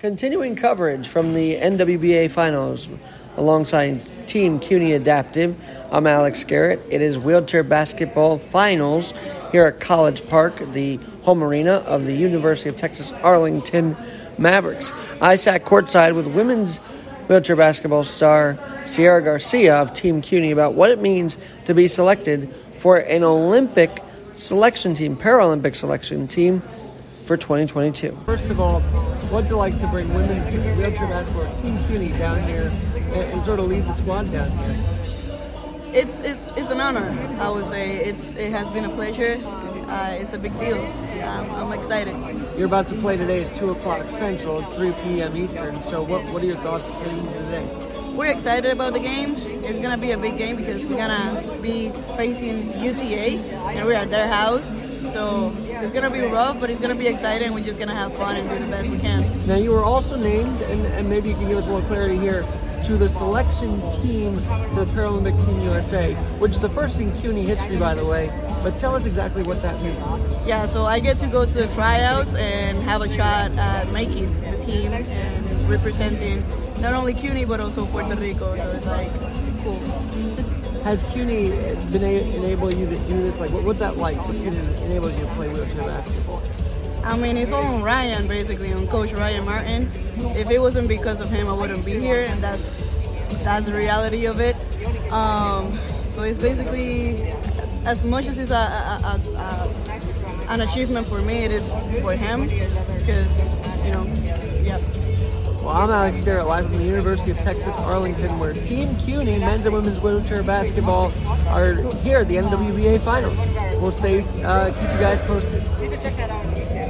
Continuing coverage from the NWBA Finals alongside Team CUNY Adaptive. I'm Alex Garrett. It is wheelchair basketball finals here at College Park, the home arena of the University of Texas Arlington Mavericks. I sat courtside with women's wheelchair basketball star Seira Garcia of Team CUNY about what it means to be selected for an Olympic selection team, Paralympic selection team for 2022. First of all, what's it like to bring women women's wheelchair basketball Team CUNY down here and, and sort of lead the squad down here? It's, it's, it's an honor, I would say. It's, it has been a pleasure. Uh, it's a big deal. Um, I'm excited. You're about to play today at 2 o'clock Central, 3 p.m. Eastern. So, what, what are your thoughts heading into today? We're excited about the game. It's going to be a big game because we're going to be facing UTA and we're at their house. So it's going to be rough, but it's going to be exciting. We're just going to have fun and do the best we can. Now, you were also named, and, and maybe you can give us a little clarity here, to the selection team for Paralympic Team USA, which is the first in CUNY history, by the way. But tell us exactly what that means. Yeah, so I get to go to the tryouts and have a shot at making the team and representing not only CUNY but also Puerto Rico. So it's like cool. Has CUNY been a- enable you to do this? Like, what, what's that like for CUNY to enable you to play wheelchair basketball? I mean, it's all on Ryan, basically, on Coach Ryan Martin. If it wasn't because of him, I wouldn't be here, and that's that's the reality of it. Um, so it's basically as, as much as it's a, a, a, a, an achievement for me, it is for him because you know, yep. Well, I'm Alex Garrett, live from the University of Texas Arlington, where Team CUNY men's and women's wheelchair basketball are here at the NWBA Finals. We'll stay, uh, keep you guys posted.